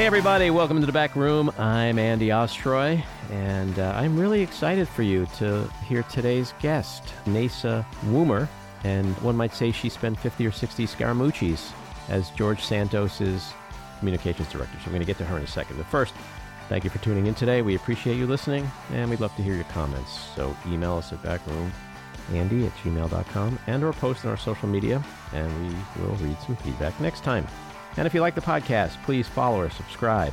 Hey, everybody, welcome to the back room. I'm Andy Ostroy, and uh, I'm really excited for you to hear today's guest, Naysa Woomer. And one might say she spent 50 or 60 Scaramucci's as George Santos's communications director. So I'm going to get to her in a second. But first, thank you for tuning in today. We appreciate you listening, and we'd love to hear your comments. So email us at backroomandy at gmail.com and or post on our social media, and we will read some feedback next time. And if you like the podcast, please follow or subscribe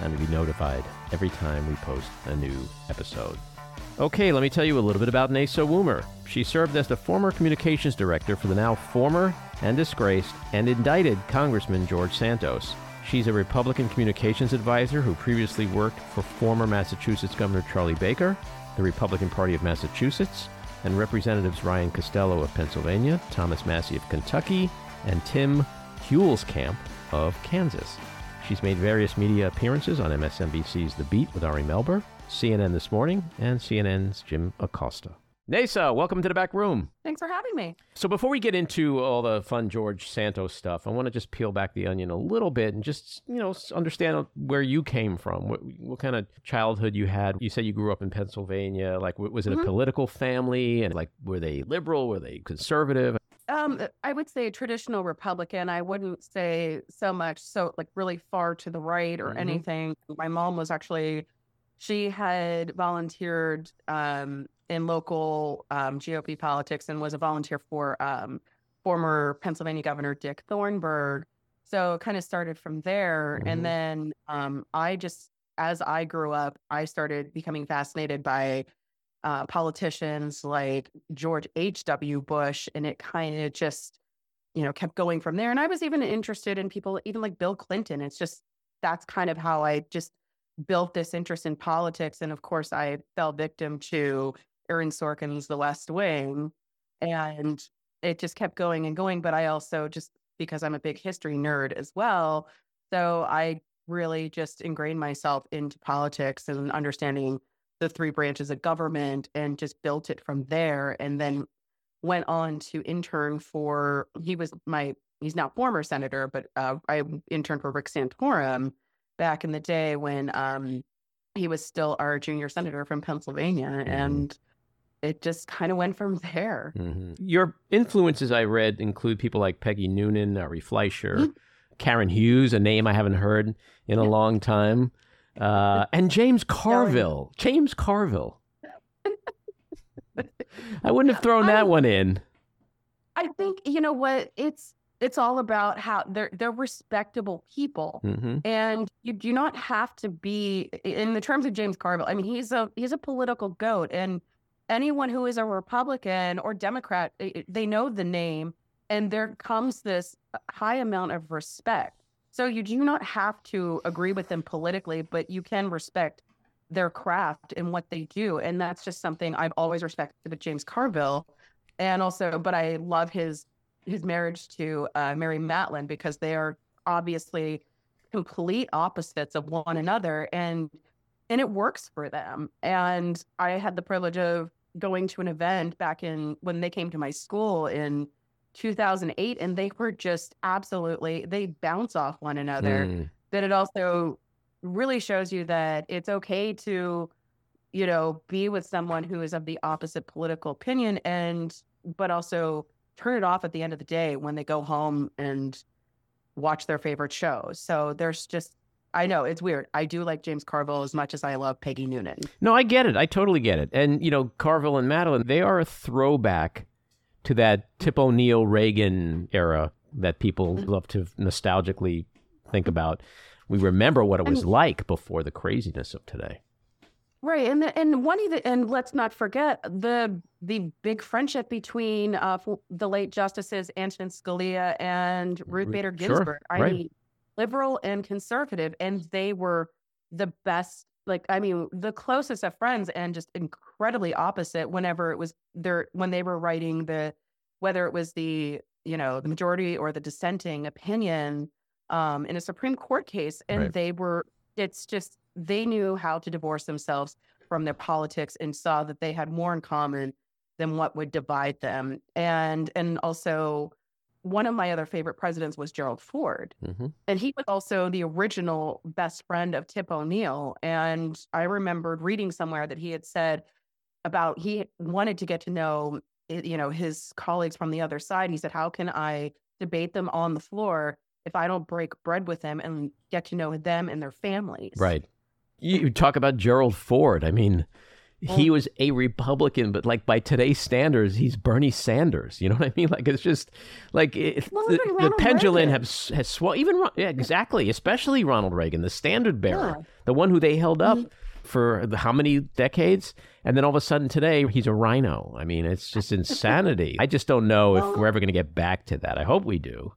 and be notified every time we post a new episode. Okay, let me tell you a little bit about Naysa Woomer. She served as the former communications director for the now former and disgraced and indicted Congressman George Santos. She's a Republican communications advisor who previously worked for former Massachusetts Governor Charlie Baker, the Republican Party of Massachusetts, and Representatives Ryan Costello of Pennsylvania, Thomas Massie of Kentucky, and Tim Huelskamp of Kansas. She's made various media appearances on MSNBC's The Beat with Ari Melber, CNN This Morning, and CNN's Jim Acosta. Naysa, welcome to the back room. Thanks for having me. So before we get into all the fun George Santos stuff, I want to just peel back the onion a little bit and just, you know, understand where you came from. What, what kind of childhood you had. You said you grew up in Pennsylvania. Like, was it Mhm. a political family? And like, were they liberal? Were they conservative? Um, I would say traditional Republican. I wouldn't say so much so like really far to the right or Mhm. anything. My mom was actually she had volunteered um in local um GOP politics and was a volunteer for um former Pennsylvania Governor Dick Thornburgh. So kind of started from there. Mhm. And then um I just as I grew up, I started becoming fascinated by uh, politicians like George H.W. Bush, and it kind of just, you know, kept going from there. And I was even interested in people, even like Bill Clinton. It's just that's kind of how I just built this interest in politics. And of course, I fell victim to Aaron Sorkin's The West Wing, and it just kept going and going. But I also just because I'm a big history nerd as well, so I really just ingrained myself into politics and understanding the three branches of government and just built it from there and then went on to intern for he was my he's now former senator but uh, i interned for rick santorum back in the day when um, he was still our junior senator from pennsylvania Mhm. and it just kind of went from there hmm Your influences, I read, include people like Peggy Noonan, Ari Fleischer, Mhm. Karen Hughes, a name I haven't heard in a Yeah. long time, uh, and James Carville. James Carville. I wouldn't have thrown I- that one in. i think you know what it's it's all about how they're they're respectable people hmm and you do not have to be in the terms of James Carville. I mean, he's a he's a political goat, and anyone who is a Republican or Democrat, i- i- they know the name, and there comes this high amount of respect. So you do not have to agree with them politically, but you can respect their craft and what they do, and that's just something I've always respected with James Carville, and also, but I love his his marriage to uh, Mary Matalin because they are obviously complete opposites of one another and and it works for them. And i had the privilege of going to an event back in when they came to my school in 2008 and they were just absolutely they bounce off one another Mm. that it also really shows you that it's okay to you know be with someone who is of the opposite political opinion and but also turn it off at the end of the day when they go home and watch their favorite shows so there's just i know it's weird i do like james carville as much as i love peggy noonan No, I get it. I totally get it. And, you know, Carville and Matalin, they are a throwback to that Tip O'Neill Reagan era that people Mhm. love to nostalgically think about. We remember what it was like before the craziness of today. Right, and the, and one of the and let's not forget the the big friendship between uh the late justices Antonin Scalia and Ruth Ru- Bader sure, Ginsburg. I right. mean, liberal and conservative, and they were the best. Like, I mean, the closest of friends, and just incredibly opposite. Whenever it was their when they were writing the whether it was the you know the majority or the dissenting opinion um in a Supreme Court case, and Right. they were. It's just they knew how to divorce themselves from their politics and saw that they had more in common than what would divide them and and also one of my other favorite presidents was Gerald Ford. hmm And he was also the original best friend of Tip O'Neill. And I remembered reading somewhere that he had said about he wanted to get to know eh, you know his colleagues from the other side. He said, "How can I debate them on the floor if I don't break bread with them and get to know them and their families?" Right. You talk about Gerald Ford. I mean, he was a Republican, but like by today's standards, he's Bernie Sanders. You know what I mean? Like it's just like it, Well, the, the pendulum Reagan. has has swung. Even yeah, exactly. Especially Ronald Reagan, the standard bearer, Yeah. the one who they held up Mhm. for the, how many decades, and then all of a sudden today he's a rhino. I mean, it's just insanity. I just don't know if we're ever going to get back to that. I hope we do.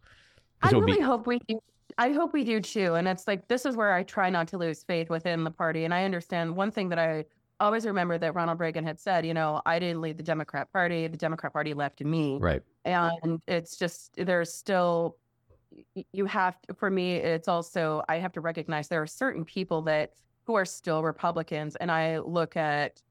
I would be- really hope we do. I hope we do too. And it's like this is where I try not to lose faith within the party. And I understand one thing that I always remember that Ronald Reagan had said, you know, I didn't lead the Democrat Party. The Democrat Party left me. right. And it's just there's still you have to, for me it's also I have to recognize there are certain people that who are still Republicans and I look at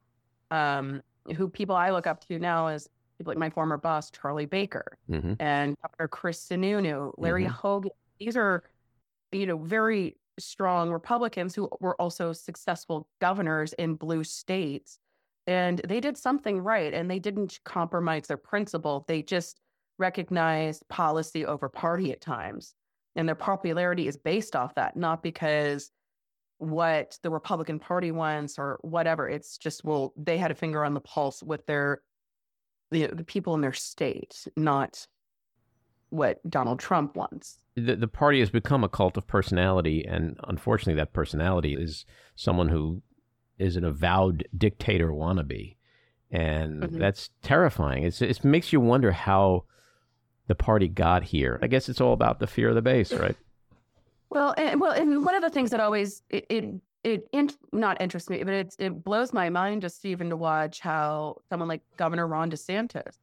um who people I look up to now is people like my former boss Charlie Baker hmm and Governor Chris Sununu, Larry Mhm. Hogan. These are, you know, very strong Republicans who were also successful governors in blue states. And they did something right and they didn't compromise their principle. They just recognized policy over party at times. And their popularity is based off that, not because what the Republican Party wants or whatever. It's just, well, they had a finger on the pulse with their the, the people in their state, not what Donald Trump wants. the, the party has become a cult of personality, and unfortunately, that personality is someone who is an avowed dictator wannabe, and Mhm. that's terrifying. It's, it makes you wonder how the party got here. I guess it's all about the fear of the base, right? Well, and well, and one of the things that always it it, it in, not interests me, but it it blows my mind just even to watch how someone like Governor Ron DeSantis,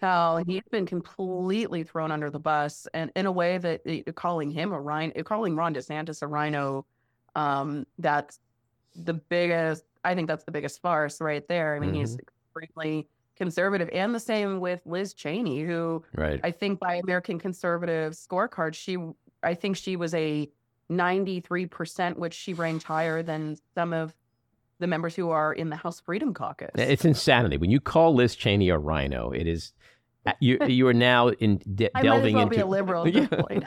how he's been completely thrown under the bus, and in a way that eh, calling him a rhino, eh, calling Ron DeSantis a rhino, um, that's the biggest. I think that's the biggest farce right there. I mean, he's mm-hmm. extremely conservative, and the same with Liz Cheney, who Right. I think by American conservative scorecard, she I think she was a 93%, which she ranked higher than some of the members who are in the House Freedom Caucus. It's insanity. When you call Liz Cheney a rhino, it is you. You are now in de- I might as delving well into be a liberal Yeah. Right.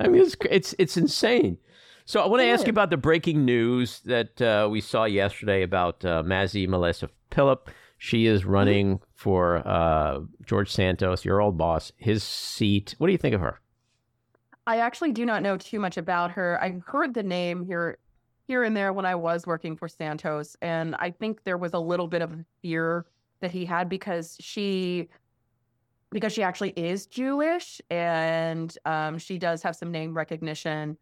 I mean, it's it's it's insane. So I want to ask you about the breaking news that uh, we saw yesterday about uh, Mazi Melesa Pilip. She Mm-hmm. is running for uh, George Santos, your old boss, his seat. What do you think of her? I actually do not know too much about her. I heard the name here here and there when I was working for Santos and I think there was a little bit of fear that he had because she because she actually is Jewish and um, she does have some name recognition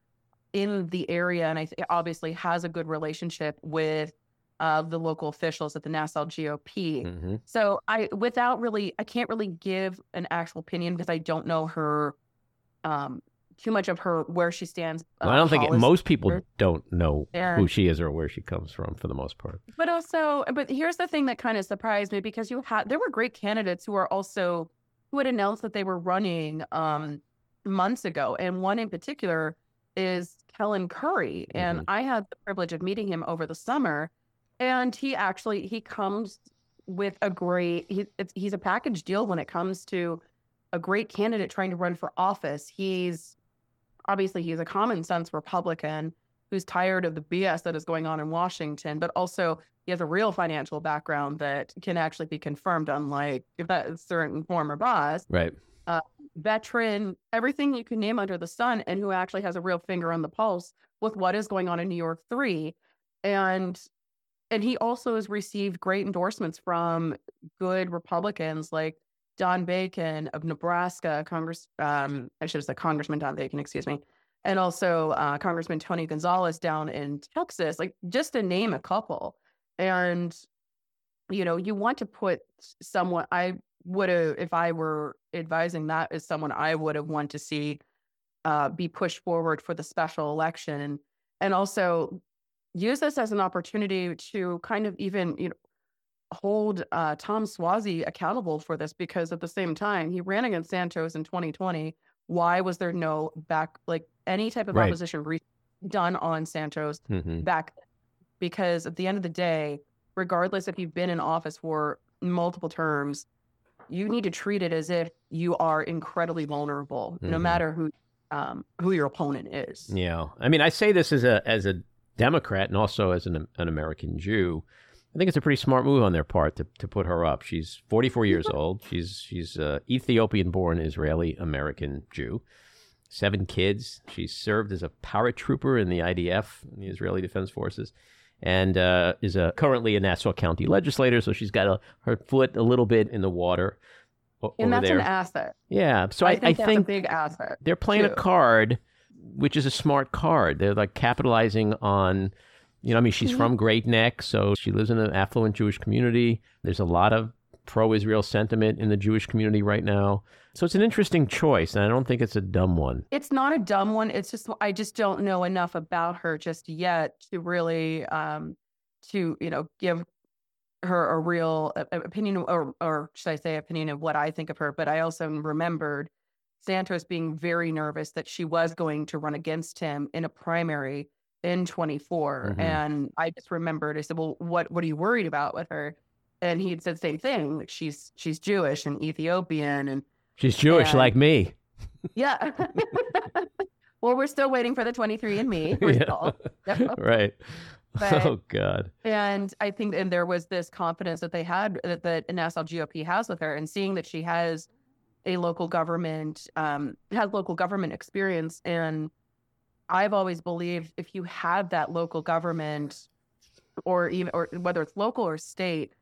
in the area and I th- obviously has a good relationship with uh, the local officials at the Nassau GOP. hmm So I, without really, I can't really give an actual opinion because I don't know her, um, too much of her where she stands. Well, I don't think it, most people or- don't know Yeah. who she is or where she comes from, for the most part. But also, but here's the thing that kind of surprised me because you had there were great candidates who are also who had announced that they were running um months ago, and one in particular is Kellen Curry, and Mhm. I had the privilege of meeting him over the summer, and he actually he comes with a great he, it's, he's a package deal when it comes to a great candidate trying to run for office. He's obviously he's a common sense Republican who's tired of the BS that is going on in Washington, but also he has a real financial background that can actually be confirmed, unlike if that certain former boss, Right. Uh, veteran, everything you can name under the sun, and who actually has a real finger on the pulse with what is going on in New York three. And and he also has received great endorsements from good Republicans like Don Bacon of Nebraska, Congress um, I should have said Congressman Don Bacon, excuse me. And also uh, Congressman Tony Gonzalez down in Texas, like just to name a couple. And you know, you want to put someone I would have if I were advising that is someone I would have wanted to see uh, be pushed forward for the special election and and also use this as an opportunity to kind of even you know hold uh, Tom Suozzi accountable for this because at the same time he ran against Santos in 2020. Why was there no back like any type of Right. opposition re- done on Santos hmm back? Because at the end of the day, regardless if you've been in office for multiple terms, you need to treat it as if you are incredibly vulnerable, no Mhm. matter who um, who your opponent is. Yeah, I mean, I say this as a as a Democrat and also as an an American Jew. I think it's a pretty smart move on their part to, to put her up. She's 44 years old. She's she's uh, Ethiopian-born Israeli American Jew. Seven kids. She served as a paratrooper in the IDF, the Israeli Defense Forces, and uh, is a, currently a Nassau County legislator. So she's got a, her foot a little bit in the water o- And that's there. an asset. yeah. So I, I think I that's think a big asset. they're playing a card, which is a smart card. They're like capitalizing on, you know, I mean, she's Mhm. from Great Neck, so she lives in an affluent Jewish community. There's a lot of pro-Israel sentiment in the Jewish community right now. So it's an interesting choice, and I don't think it's a dumb one. It's not a dumb one. It's just I just don't know enough about her just yet to really um to you know give her a real uh, opinion or or should I say opinion of what I think of her. But I also remembered Santos being very nervous that she was going to run against him in a primary in 24, Mhm. and I just remembered. I said, "Well, what what are you worried about with her?" And he had said the same thing. Like she's she's Jewish and Ethiopian and She's Jewish And- like me. yeah. well, we're still waiting for the 23 and me. We're Yeah. still. Yep. right. But- oh God. And I think, and there was this confidence that they had that, that Nassau GOP has with her, and seeing that she has a local government, um, has local government experience. And I've always believed if you have that local government, or even, or whether it's local or state,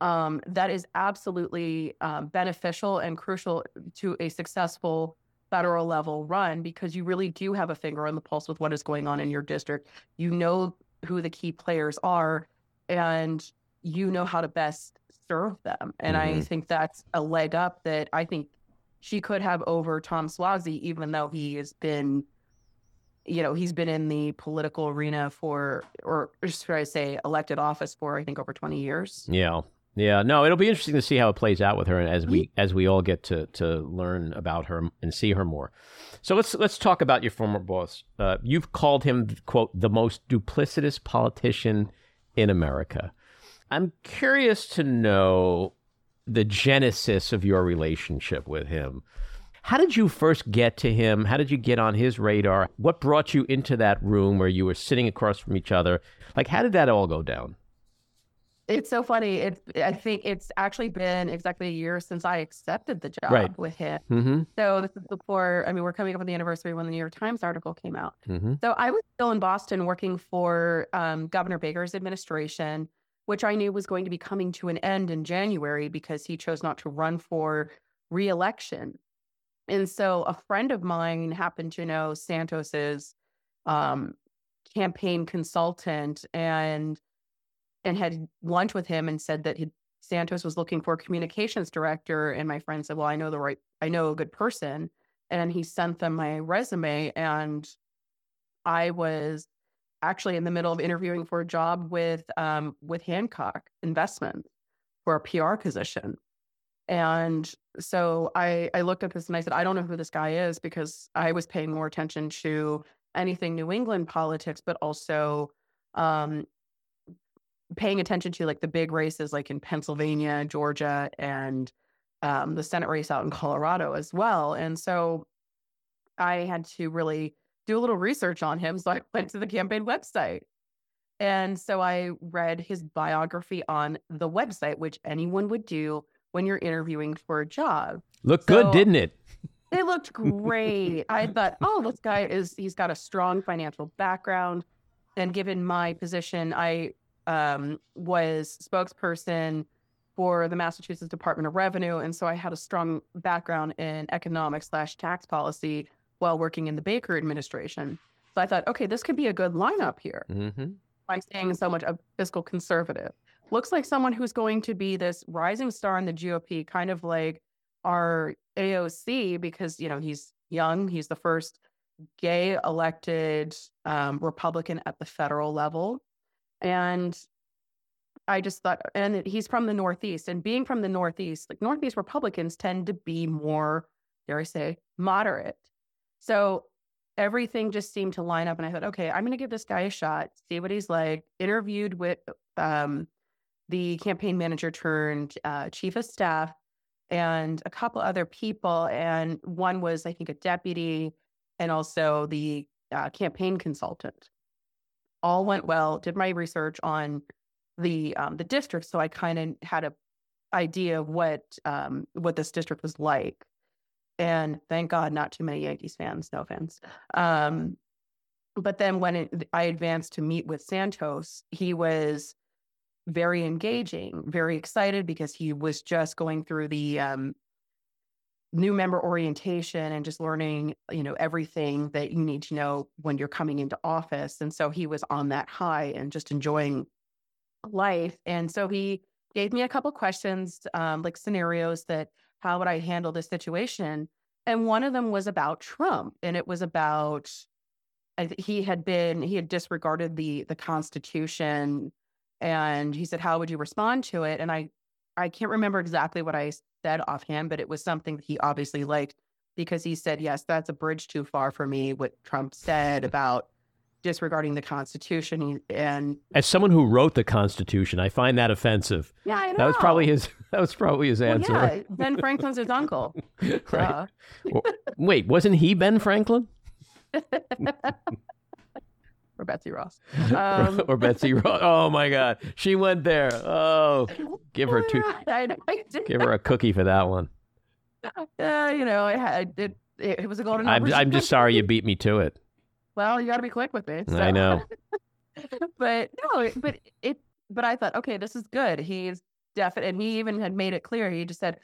um, that is absolutely um, beneficial and crucial to a successful federal level run because you really do have a finger on the pulse with what is going on in your district. You know who the key players are, and you know how to best serve them. And I Mhm. think that's a leg up that I think she could have over Tom Suozzi, even though he has been, you know, he's been in the political arena for, or should I say, elected office for, I think, over 20 years. Yeah. Yeah, no, it'll be interesting to see how it plays out with her, and as we as we all get to to learn about her and see her more. So let's let's talk about your former boss. Uh, you've called him quote the most duplicitous politician in America. I'm curious to know the genesis of your relationship with him. How did you first get to him? How did you get on his radar? What brought you into that room where you were sitting across from each other? Like, how did that all go down? It's so funny. It's I think it's actually been exactly a year since I accepted the job Right. with him. Mm-hmm. So this is before. I mean, we're coming up on the anniversary when the New York Times article came out. Mm-hmm. So I was still in Boston working for um, Governor Baker's administration, which I knew was going to be coming to an end in January because he chose not to run for reelection. And so a friend of mine happened to know Santos's um, campaign consultant and and had lunch with him and said that he, Santos was looking for a communications director. And my friend said, "Well, I know the right, I know a good person." And he sent them my resume, and I was actually in the middle of interviewing for a job with um, with Hancock Investments for a PR position. And so I I looked at this and I said, I don't know who this guy is because I was paying more attention to anything New England politics, but also um, paying attention to like the big races like in Pennsylvania, Georgia, and um, the Senate race out in Colorado as well. And so I had to really do a little research on him. So I went to the campaign website. And so I read his biography on the website, which anyone would do when you're interviewing for a job. Looked good, didn't it? It looked great. I thought, oh, this guy is, he's got a strong financial background. And given my position, I um, was spokesperson for the Massachusetts Department of Revenue. And so I had a strong background in economics slash tax policy while working in the Baker administration. So I thought, okay, this could be a good lineup here Mm-hmm. by staying so much a fiscal conservative. Looks like someone who's going to be this rising star in the GOP, kind of like our AOC, because you know he's young. He's the first gay elected um, Republican at the federal level, and I just thought, and he's from the Northeast, and being from the Northeast, like Northeast Republicans tend to be more, dare I say, moderate. So everything just seemed to line up. And I thought, okay, I'm going to give this guy a shot, see what he's like. Interviewed with um, the campaign manager turned uh, chief of staff and a couple other people. And one was, I think, a deputy and also the uh, campaign consultant. All went well. Did my research on the um, the district, so I kind of had a idea of what um, what this district was like. And thank God, not too many Yankees fans. No offense. Um, but then when it, I advanced to meet with Santos, he was very engaging, very excited because he was just going through the um, new member orientation and just learning, you know, everything that you need to know when you're coming into office. And so he was on that high and just enjoying life. And so he gave me a couple questions, um, like scenarios that how would I handle this situation? And one of them was about Trump, and it was about he had been he had disregarded the the Constitution, and he said, "How would you respond to it?" And I I can't remember exactly what I said offhand, but it was something that he obviously liked because he said, "Yes, that's a bridge too far for me." What Trump said about disregarding the Constitution. And as someone who wrote the Constitution, I find that offensive. Yeah, I know. That was probably his. That was probably his answer. Well, yeah, Ben Franklin's his uncle. right. well, wait, wasn't he Ben Franklin? Or Betsy Ross. Um, or Betsy Ross. Oh my God, she went there. Oh, give her two. I, I give her a cookie for that one. Yeah, uh, you know, I had it. It was a golden. I'm, I'm just sorry you beat me to it. Well, you got to be quick with me. So. I know. but no, but it. But I thought, okay, this is good. He's definite, and he even had made it clear. He just said,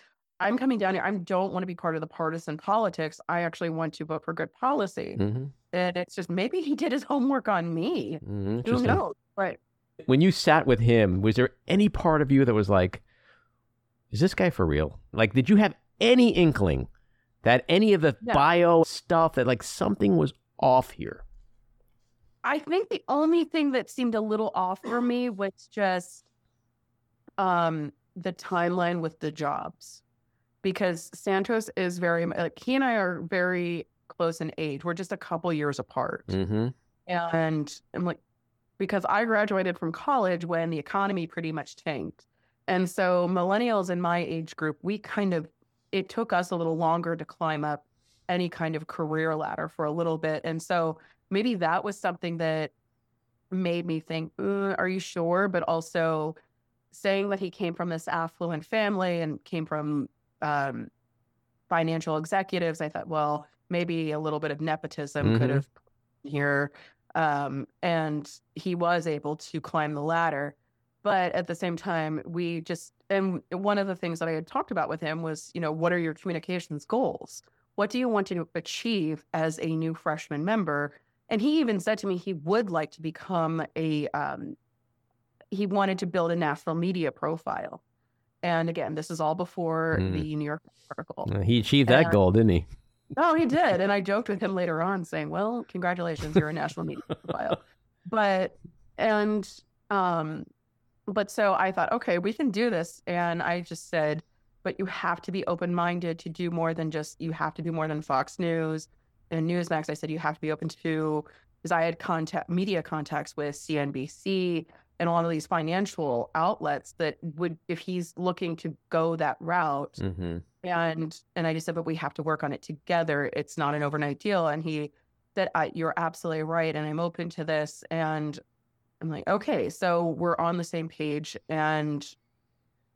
"I'm coming down here. I don't want to be part of the partisan politics. I actually want to vote for good policy." Mm-hmm. And it's just maybe he did his homework on me. Mm-hmm. Who knows? Right. When you sat with him, was there any part of you that was like, "Is this guy for real?" Like, did you have any inkling that any of the yeah. bio stuff that like something was off here? I think the only thing that seemed a little off for me was just um, the timeline with the jobs. Because Santos is very like he and I are very close in age. We're just a couple years apart. Mm-hmm. And I'm like, because I graduated from college when the economy pretty much tanked. And so millennials in my age group, we kind of it took us a little longer to climb up any kind of career ladder for a little bit. And so maybe that was something that made me think, uh, are you sure? But also saying that he came from this affluent family and came from um, financial executives, I thought, well, maybe a little bit of nepotism mm-hmm. could have here. Um, and he was able to climb the ladder. But at the same time, we just, and one of the things that I had talked about with him was, you know, what are your communications goals? What do you want to achieve as a new freshman member? And he even said to me he would like to become a, um, he wanted to build a national media profile. And again, this is all before mm. the New York article. He achieved that and, goal, didn't he? Oh, he did. And I joked with him later on saying, well, congratulations, you're a national media profile. But, and, um, but so I thought, okay, we can do this. And I just said, but you have to be open minded to do more than just, you have to do more than Fox News and Newsmax. I said, you have to be open to, because I had contact, media contacts with CNBC and a lot of these financial outlets that would, if he's looking to go that route, mm-hmm. and and I just said, but we have to work on it together. It's not an overnight deal. And he said, you're absolutely right, and I'm open to this. And I'm like, okay, so we're on the same page, and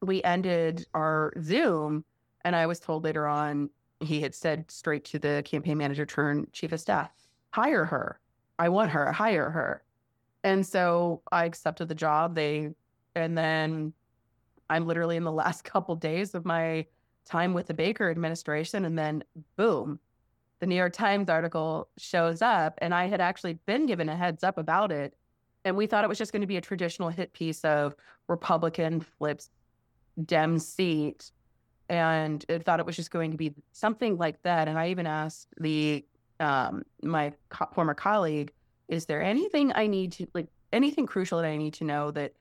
we ended our Zoom, and I was told later on he had said straight to the campaign manager turn chief of staff, hire her. I want her, hire her. And so I accepted the job. They and then I'm literally in the last couple days of my time with the Baker administration and then boom, the New York Times article shows up and I had actually been given a heads up about it and we thought it was just going to be a traditional hit piece of Republican flips Dem seat. And I thought it was just going to be something like that. And I even asked the um, my co- former colleague, is there anything I need to like anything crucial that I need to know that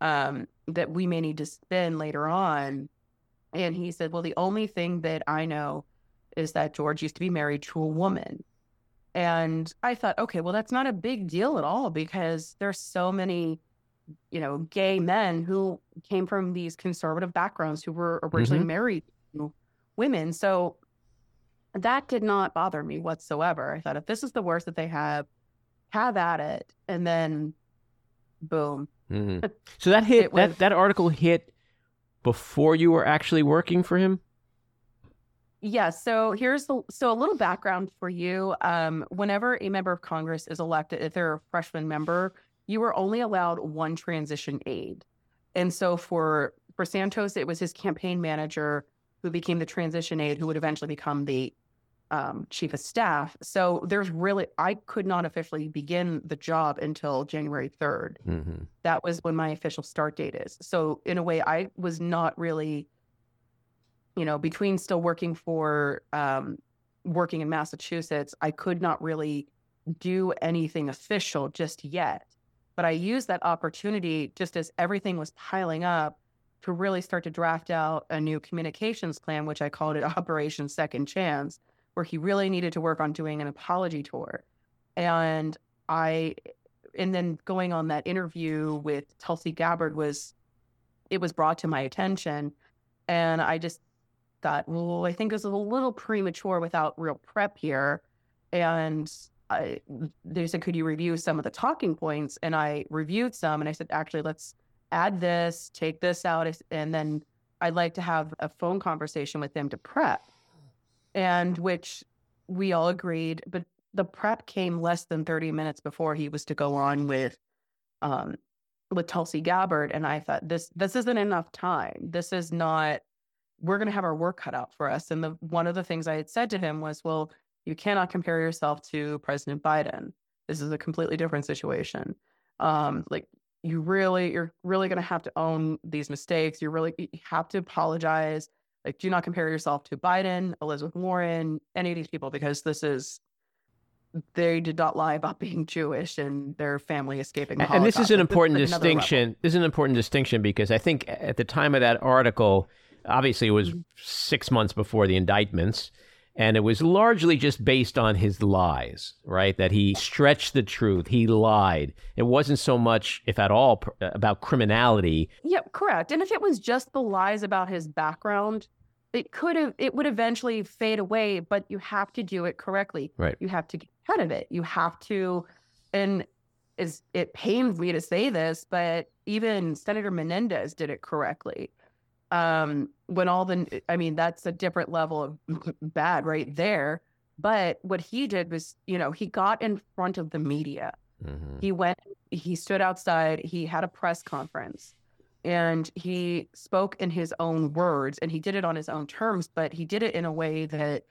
um, that we may need to spend later on. And he said, Well, the only thing that I know is that George used to be married to a woman. And I thought, okay, well, that's not a big deal at all because there's so many, you know, gay men who came from these conservative backgrounds who were originally Mhm. married to women. So that did not bother me whatsoever. I thought if this is the worst that they have, have at it. And then boom. Mhm. So that hit was- that that article hit before you were actually working for him. Yeah, so here's the so a little background for you. Um, whenever a member of Congress is elected, if they're a freshman member, you are only allowed one transition aide. And so for for Santos, it was his campaign manager who became the transition aide, who would eventually become the um, chief of staff. So there's really I could not officially begin the job until January 3rd. Mm-hmm. That was when my official start date is. So in a way, I was not really you know, between still working for um, working in Massachusetts, I could not really do anything official just yet. But I used that opportunity just as everything was piling up to really start to draft out a new communications plan, which I called it Operation Second Chance, where he really needed to work on doing an apology tour. And I, and then going on that interview with Tulsi Gabbard was, it was brought to my attention. And I just thought, well, I think this is a little premature without real prep here. And I, they said, could you review some of the talking points? And I reviewed some and I said, actually, let's add this, take this out. And then I'd like to have a phone conversation with them to prep. And which we all agreed, but the prep came less than 30 minutes before he was to go on with um with Tulsi Gabbard. And I thought this this isn't enough time. This is not we're going to have our work cut out for us. And the one of the things I had said to him was, well, you cannot compare yourself to President Biden. This is a completely different situation. Um, like you really, you're really going to have to own these mistakes. You really have to apologize. Like, do not compare yourself to Biden, Elizabeth Warren, any of these people, because this is they did not lie about being Jewish and their family escaping. The And this is an important is distinction. This is an important distinction because I think at the time of that article, obviously it was Mhm. six months before the indictments, and it was largely just based on his lies, right? That he stretched the truth, he lied. It wasn't so much, if at all, pr- about criminality. Yeah, correct. And if it was just the lies about his background, it could have it would eventually fade away, but you have to do it correctly. Right. You have to get ahead of it. You have to and is it pains me to say this, but even Senator Menendez did it correctly. Um, when all the I mean, that's a different level of bad right there. But what he did was, you know, he got in front of the media. Mhm. He went, he stood outside, he had a press conference and he spoke in his own words and he did it on his own terms, but he did it in a way that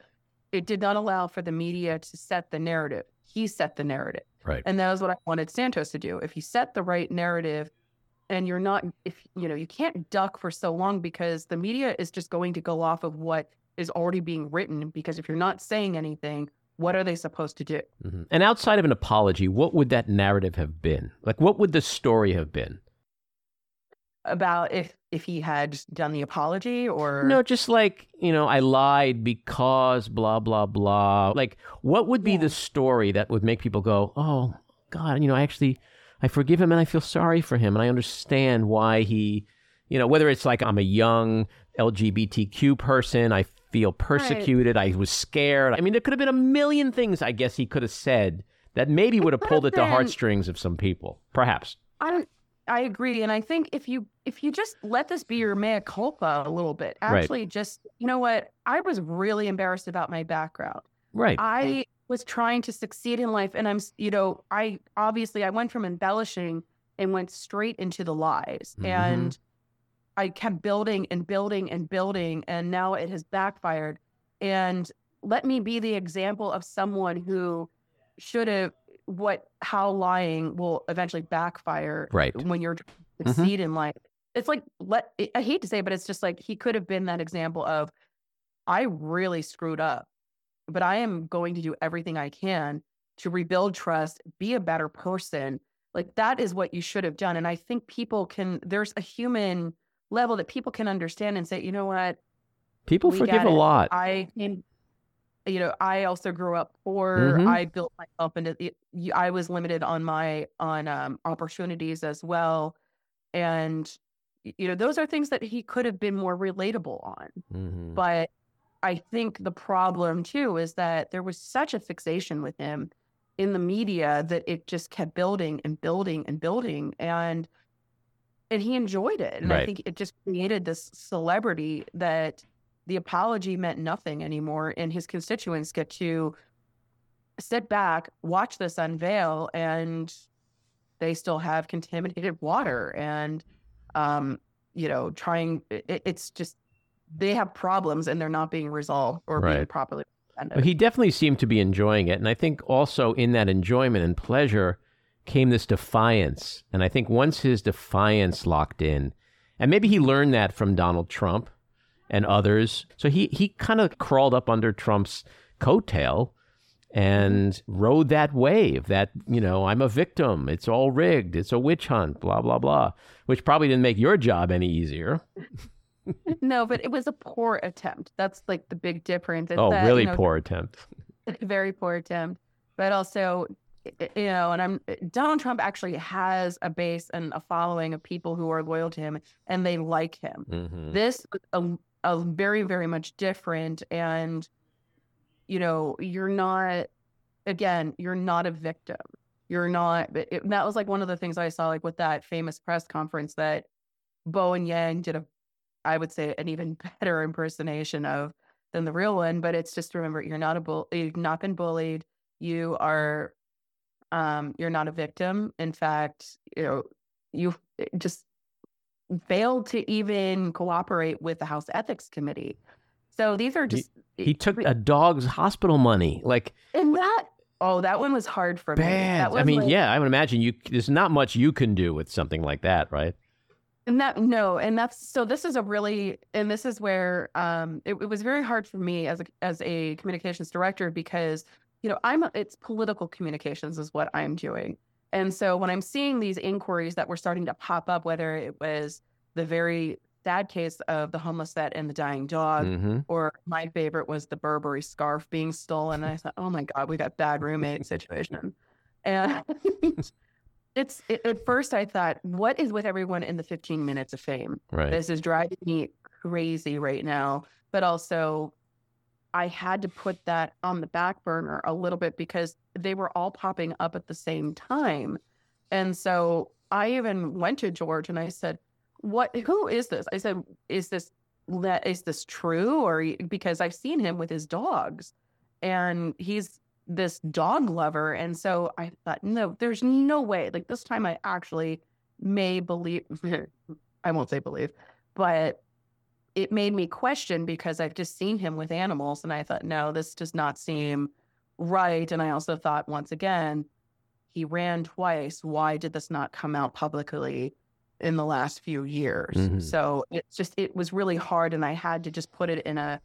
it did not allow for the media to set the narrative. He set the narrative. Right. And that was what I wanted Santos to do. If you set the right narrative and you're not, if you know, you can't duck for so long because the media is just going to go off of what is already being written. Because if you're not saying anything, what are they supposed to do? Mhm. And outside of an apology, what would that narrative have been? Like, what would the story have been? About if if he had done the apology or No, just like, you know, I lied because blah, blah, blah. Like, what would be Yeah. the story that would make people go, oh, God, you know, I actually, I forgive him and I feel sorry for him and I understand why he, you know, whether it's like I'm a young LGBTQ person, I feel persecuted, I was scared. I mean, there could have been a million things I guess he could have said that maybe would have pulled have at the heartstrings of some people, perhaps. I don't I agree and I think if you if you just let this be your mea culpa a little bit Right. actually just you know what I was really embarrassed about my background Right. I was trying to succeed in life and I'm you know I obviously I went from embellishing and went straight into the lies Mhm. and I kept building and building and building and now it has backfired and let me be the example of someone who should have what how lying will eventually backfire Right. when you're trying to mm-hmm. succeed in life. It's like let I hate to say, it, but it's just like he could have been that example of I really screwed up, but I am going to do everything I can to rebuild trust, be a better person. Like that is what you should have done. And I think people can, there's a human level that people can understand and say, you know what? People We forgive a lot. I came, you know, I also grew up poor. Mhm. I built myself into, it- I was limited on my, on um, opportunities as well. And, you know, those are things that he could have been more relatable on. Mhm. But I think the problem too is that there was such a fixation with him in the media that it just kept building and building and building and and he enjoyed it. And I think it just created this celebrity that the apology meant nothing anymore and his constituents get to sit back, watch this unveil and they still have contaminated water and um you know trying it, it's just they have problems and they're not being resolved or being properly But he definitely seemed to be enjoying it. And I think also in that enjoyment and pleasure came this defiance. And I think once his defiance locked in, and maybe he learned that from Donald Trump and others. So he, he kind of crawled up under Trump's coattail and rode that wave that, you know, I'm a victim. It's all rigged. It's a witch hunt, blah, blah, blah, which probably didn't make your job any easier. no but it was a poor attempt that's like the big difference It's Oh, that, really you know, poor attempt. very poor attempt but also you know and i'm donald trump actually has a base and a following of people who are loyal to him and they like him hmm this was a, a very very much different and you know you're not again you're not a victim. You're not it, that was like one of the things i saw like with that famous press conference that Bowen Yang did a i would say an even better impersonation of than the real one but it's just remember you're not a bull you've not been bullied. You are um you're not a victim. In fact you know you just failed to even cooperate with the House Ethics Committee. So these are just He took a dog's hospital money. Like, and that oh that one was hard for me. bad. That I mean, like- yeah, I would imagine you. There's not much you can do with something like that, right? And that no, and that's so this is a really and this is where um it, it was very hard for me as a as a communications director because you know I'm it's political communications is what I'm doing. And so when I'm seeing these inquiries that were starting to pop up, whether it was the very sad case of the homeless vet and the dying dog, hmm or my favorite was the Burberry scarf being stolen. And I thought, oh my God, we got bad roommate situation. And it's it, at first I thought, what is with everyone in the 15 minutes of fame? Right. This is driving me crazy right now. But also, I had to put that on the back burner a little bit because they were all popping up at the same time. And so I even went to George and I said, "What? Who is this?" I said, "Is this is this true?" Or because I've seen him with his dogs, and he's this dog lover. And so I thought, no, there's no way. Like this time, I actually may believe. I won't say believe, but it made me question because I've just seen him with animals, and I thought, no, this does not seem right. And I also thought, once again, he ran twice. Why did this not come out publicly in the last few years? Mhm. So it's just, it was really hard. And I had to just put it in a,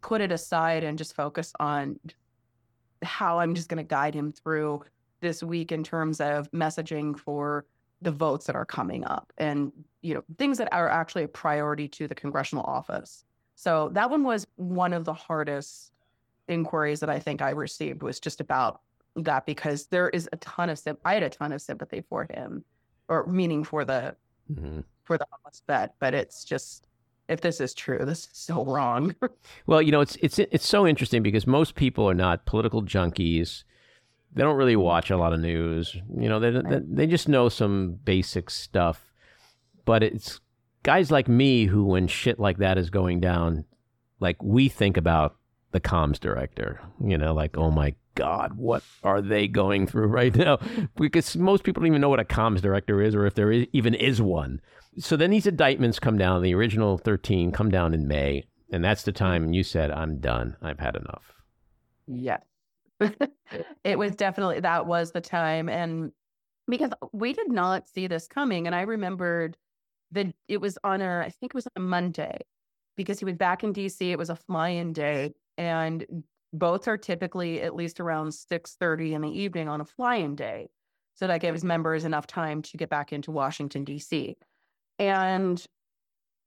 put it aside and just focus on how I'm just going to guide him through this week in terms of messaging for the votes that are coming up and, you know, things that are actually a priority to the congressional office. So that one was one of the hardest inquiries that I think I received was just about that because there is a ton of sym- I had a ton of sympathy for him, or meaning for the hmm for the homeless vet. But it's just if this is true, this is so wrong. Well, you know, it's it's it's so interesting because most people are not political junkies. They don't really watch a lot of news. You know, they they, they just know some basic stuff. But it's guys like me who, when shit like that is going down, like we think about the comms director. You know, like oh my god, what are they going through right now? Because most people don't even know what a comms director is, or if there is, even is one. So then these indictments come down. The original thirteen come down in May. And that's the time you said, I'm done. I've had enough. Yes. it was definitely that was the time and because we did not see this coming and I remembered that it was on a I think it was on a Monday because he was back in DC it was a fly-in day and boats are typically at least around 6:30 in the evening on a fly-in day. so that gives members enough time to get back into Washington, D.C. And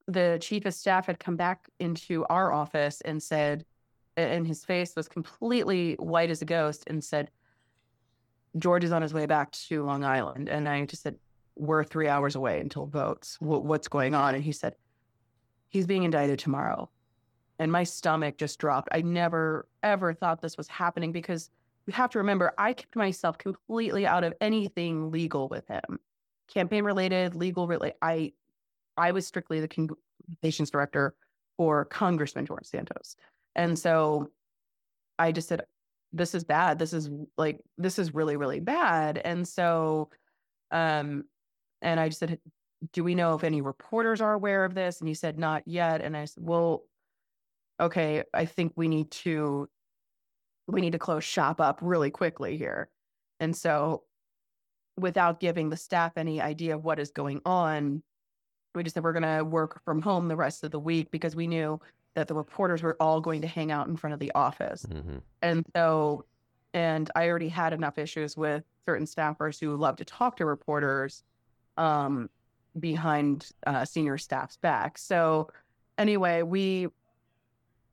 the chief of staff had come back into our office and said, and his face was completely white as a ghost, and said, George is on his way back to Long Island. And I just said, We're three hours away until votes. what's going on? And he said, He's being indicted tomorrow. And my stomach just dropped. I never, ever thought this was happening because you have to remember, I kept myself completely out of anything legal with him, campaign related, legal related. I, I was strictly the communications director for Congressman George Santos, and so I just said, "This is bad. This is like this is really really bad." And so, um, and I just said, "Do we know if any reporters are aware of this?" And he said, "Not yet." And I said, "Well." Okay, I think we need to we need to close shop up really quickly here. And so, without giving the staff any idea of what is going on, we just said we're going to work from home the rest of the week because we knew that the reporters were all going to hang out in front of the office. Mm-hmm. And so, and I already had enough issues with certain staffers who love to talk to reporters um, behind uh, senior staff's back. So, anyway, we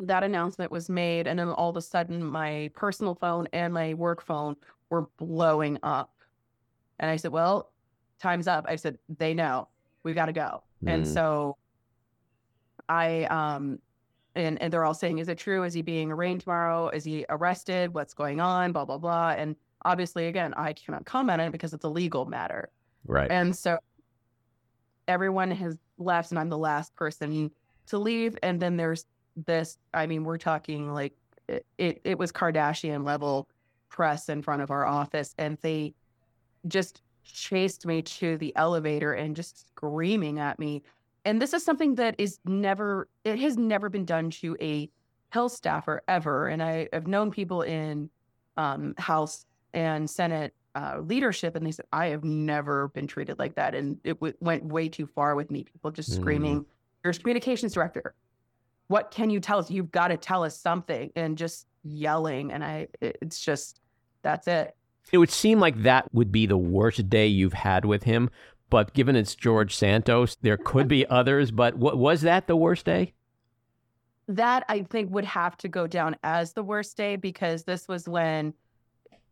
that announcement was made, and then all of a sudden, my personal phone and my work phone were blowing up. And I said, Well, time's up. I said, They know We've got to go. Mm. And so I, um, and, and they're all saying, Is it true? Is he being arraigned tomorrow? Is he arrested? What's going on? Blah, blah, blah. And obviously, again, I cannot comment on it because it's a legal matter. Right. And so everyone has left, and I'm the last person to leave. And then there's this I mean, we're talking like it, it, it was Kardashian level press in front of our office, and they just chased me to the elevator and just screaming at me. And this is something that is never, it has never been done to a Hill staffer ever. And I have known people in um, House and Senate uh, leadership, and they said, I have never been treated like that. And it w- went way too far with me. People just mm. screaming, You're a communications director what can you tell us? You've got to tell us something and just yelling. And I, it's just, that's it. It would seem like that would be the worst day you've had with him. But given it's George Santos, there could be others. But what was that the worst day? That I think would have to go down as the worst day because this was when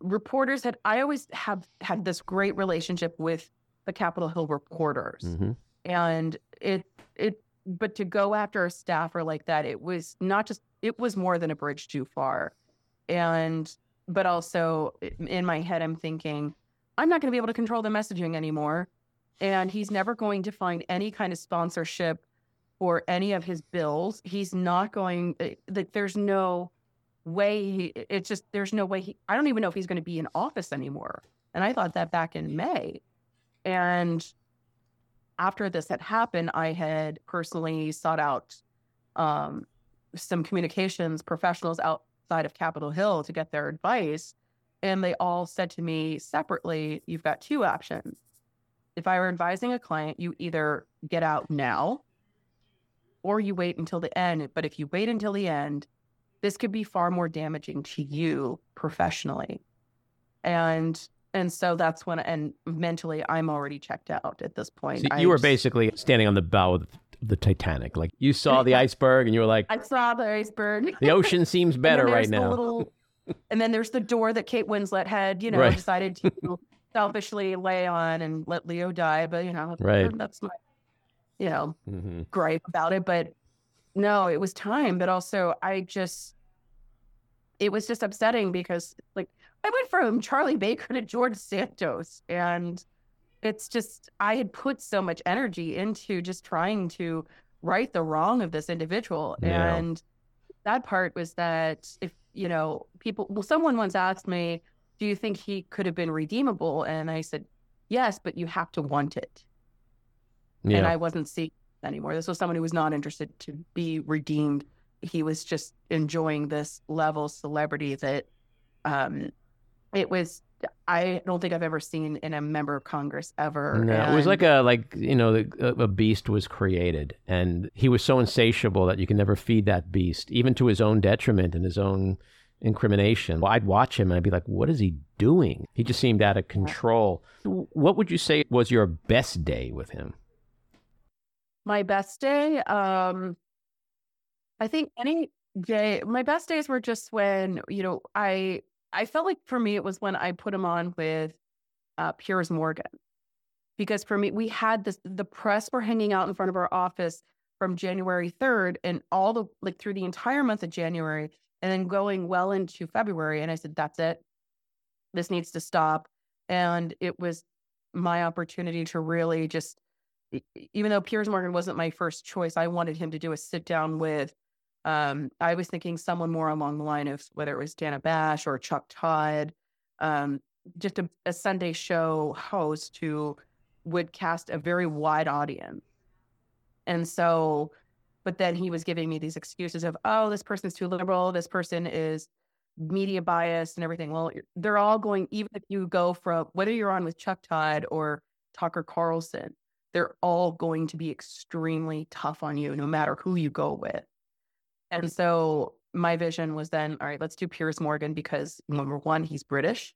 reporters had. I always have had this great relationship with the Capitol Hill reporters, mm-hmm. and it it but to go after a staffer like that, it was not just, it was more than a bridge too far. And, but also in my head, I'm thinking, I'm not going to be able to control the messaging anymore. And he's never going to find any kind of sponsorship for any of his bills. He's not going, eh, that there's no way, he, it's just, there's no way he, I don't even know if he's going to be in office anymore. And I thought that back in May. And after this had happened, I had personally sought out um, some communications professionals outside of Capitol Hill to get their advice. And they all said to me separately, you've got two options. If I were advising a client, you either get out now or you wait until the end. But if you wait until the end, this could be far more damaging to you professionally. And and so that's when, and mentally, I'm already checked out at this point. So you were just, basically standing on the bow of the Titanic. Like you saw the iceberg and you were like, I saw the iceberg. the ocean seems better right now. Little, and then there's the door that Kate Winslet had, you know, right. decided to selfishly lay on and let Leo die. But, you know, right. that's my, you know, mm-hmm. gripe about it. But no, it was time. But also, I just, it was just upsetting because, like, I went from Charlie Baker to George Santos. And it's just, I had put so much energy into just trying to right the wrong of this individual. Yeah. And that part was that if, you know, people, well, someone once asked me, do you think he could have been redeemable? And I said, yes, but you have to want it. Yeah. And I wasn't seeing anymore. This was someone who was not interested to be redeemed. He was just enjoying this level celebrity that um, it was I don't think I've ever seen in a member of Congress ever. No, and... it was like a like you know a beast was created, and he was so insatiable that you can never feed that beast, even to his own detriment and his own incrimination, well, I'd watch him and I'd be like, what is he doing? He just seemed out of control. What would you say was your best day with him? My best day, um, I think any day, my best days were just when, you know, I I felt like for me it was when I put him on with uh, Piers Morgan. Because for me, we had this the press were hanging out in front of our office from January 3rd and all the like through the entire month of January and then going well into February. And I said, that's it. This needs to stop. And it was my opportunity to really just even though Piers Morgan wasn't my first choice, I wanted him to do a sit down with. Um, I was thinking someone more along the line of whether it was Dana Bash or Chuck Todd, um, just a, a, Sunday show host who would cast a very wide audience. And so, but then he was giving me these excuses of, oh, this person's too liberal, this person is media biased and everything. Well, they're all going, even if you go from whether you're on with Chuck Todd or Tucker Carlson, they're all going to be extremely tough on you no matter who you go with. And so my vision was then, all right, let's do Piers Morgan because number one, he's British.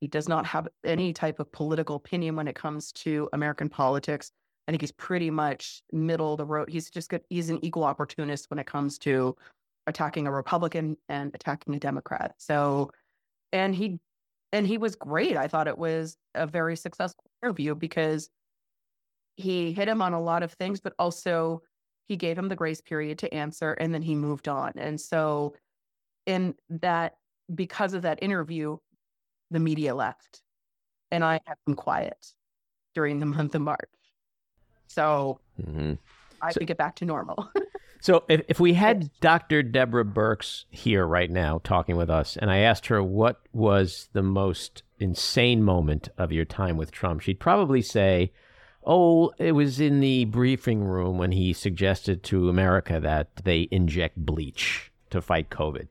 He does not have any type of political opinion when it comes to American politics. I think he's pretty much middle of the road. He's just good. He's an equal opportunist when it comes to attacking a Republican and attacking a Democrat. So, and he, and he was great. I thought it was a very successful interview because he hit him on a lot of things, but also he gave him the grace period to answer and then he moved on. And so, in that, because of that interview, the media left and I had them quiet during the month of March. So mm-hmm. I so, could get back to normal. so if, if we had Dr. Deborah Birx here right now talking with us, and I asked her what was the most insane moment of your time with Trump, she'd probably say, Oh, it was in the briefing room when he suggested to America that they inject bleach to fight COVID.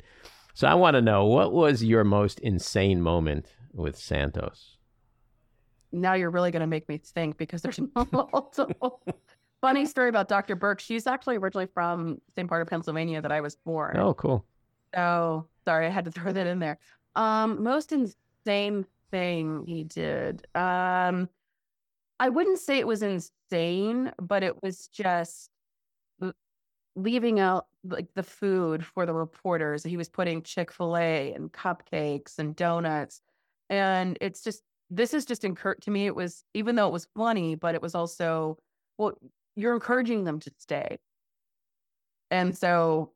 So I want to know what was your most insane moment with Santos? Now you're really going to make me think because there's multiple. Funny story about Dr. Birx. She's actually originally from the same part of Pennsylvania that I was born. Oh, cool. So sorry, I had to throw that in there. Um, most insane thing he did. Um, I wouldn't say it was insane, but it was just leaving out like the food for the reporters. He was putting Chick fil A and cupcakes and donuts. And it's just, this is just encouraged to me. It was, even though it was funny, but it was also, well, you're encouraging them to stay. And so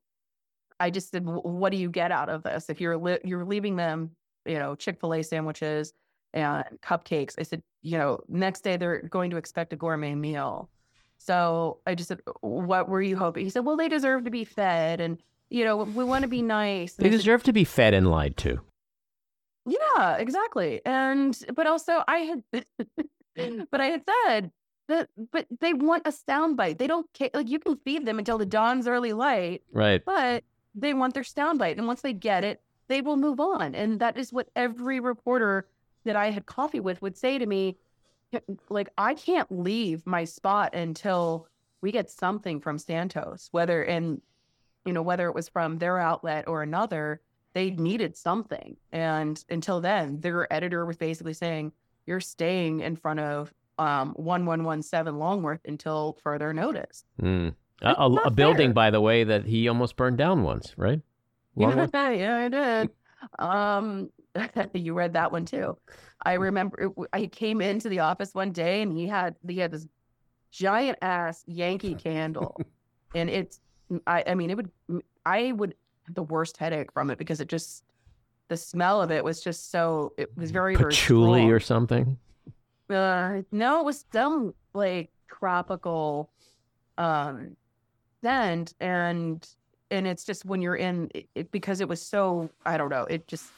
I just said, what do you get out of this? If you're, li- you're leaving them, you know, Chick fil A sandwiches and cupcakes, I said, you know, next day they're going to expect a gourmet meal. So I just said, what were you hoping? He said, well, they deserve to be fed. And, you know, we want to be nice. And they deserve said, to be fed and lied to. Yeah, exactly. And, but also I had, mm. but I had said that, but they want a soundbite. They don't care. Like you can feed them until the dawn's early light. Right. But they want their soundbite. And once they get it, they will move on. And that is what every reporter that I had coffee with would say to me, like, I can't leave my spot until we get something from Santos, whether in, you know, whether it was from their outlet or another, they needed something. And until then, their editor was basically saying, you're staying in front of um, 1117 Longworth until further notice. Mm. A, a, a building, by the way, that he almost burned down once, right? Longworth? Yeah, yeah, I did. Um, you read that one too. I remember I came into the office one day and he had he had this giant ass Yankee candle, and it's I I mean it would I would the worst headache from it because it just the smell of it was just so it was very patchouli very or something. Uh, no, it was some like tropical um scent and and it's just when you're in it, because it was so I don't know it just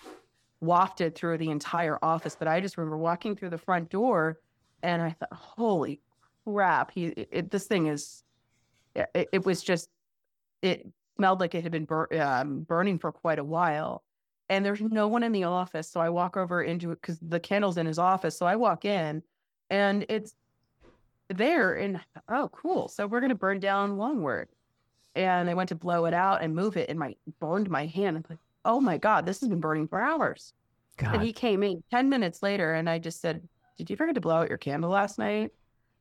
wafted through the entire office. But I just remember walking through the front door and I thought, holy crap, he, it, this thing is, it, it, was just, it smelled like it had been bur- um, burning for quite a while. And there's no one in the office. So I walk over into it because the candle's in his office. So I walk in and it's there and oh, cool. So we're going to burn down Longworth. And I went to blow it out and move it and my burned my hand. I'm like, oh my God, this has been burning for hours. God. And he came in 10 minutes later and I just said, Did you forget to blow out your candle last night?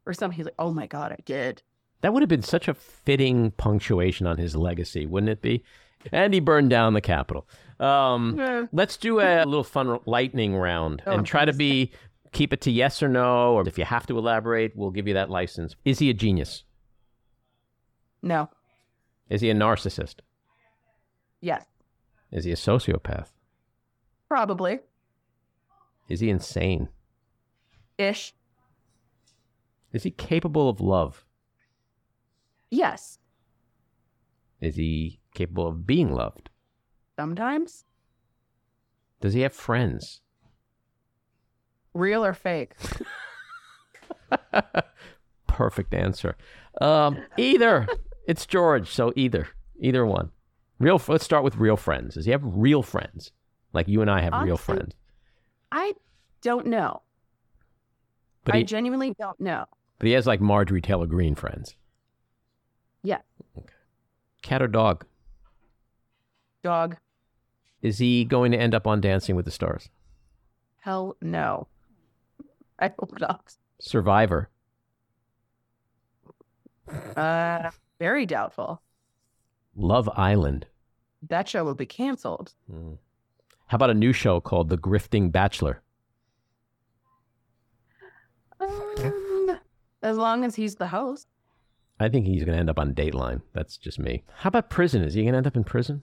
Or something. He's like, Oh my God, I did. That would have been such a fitting punctuation on his legacy, wouldn't it be? And he burned down the Capitol. Um, Yeah. let's do a little fun lightning round Oh, and try to be keep it to yes or no, or if you have to elaborate, we'll give you that license. Is he a genius? No. Is he a narcissist? Yes. Is he a sociopath? Probably. Is he insane? Ish. Is he capable of love? Yes. Is he capable of being loved? Sometimes. Does he have friends? Real or fake? Perfect answer. Um, either. it's George, so either. Either one. Real. Let's start with real friends. Does he have real friends? Like you and I have real friends. I don't know. But I he, genuinely don't know. but he has like Marjorie Taylor Greene friends. Yeah. Okay. Cat or dog? Dog. Is he going to end up on Dancing with the Stars? Hell no. I hope not. Survivor. Uh, very doubtful. Love Island. That show will be canceled. Hmm. How about a new show called The Grifting Bachelor? Um, as long as he's the host. I think he's going to end up on Dateline. That's just me. How about prison? Is he going to end up in prison?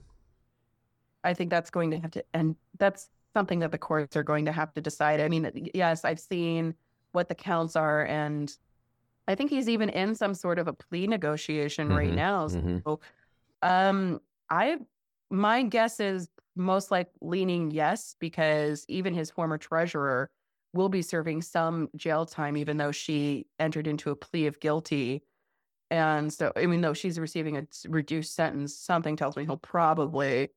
I think that's going to have to, and that's something that the courts are going to have to decide. I mean, yes, I've seen what the counts are, and I think he's even in some sort of a plea negotiation right Mhm, now. mhm. So, um, I, my guess is most like leaning yes, because even his former treasurer will be serving some jail time, even though she entered into a plea of guilty. And so, even though she's receiving a reduced sentence, something tells me he'll probably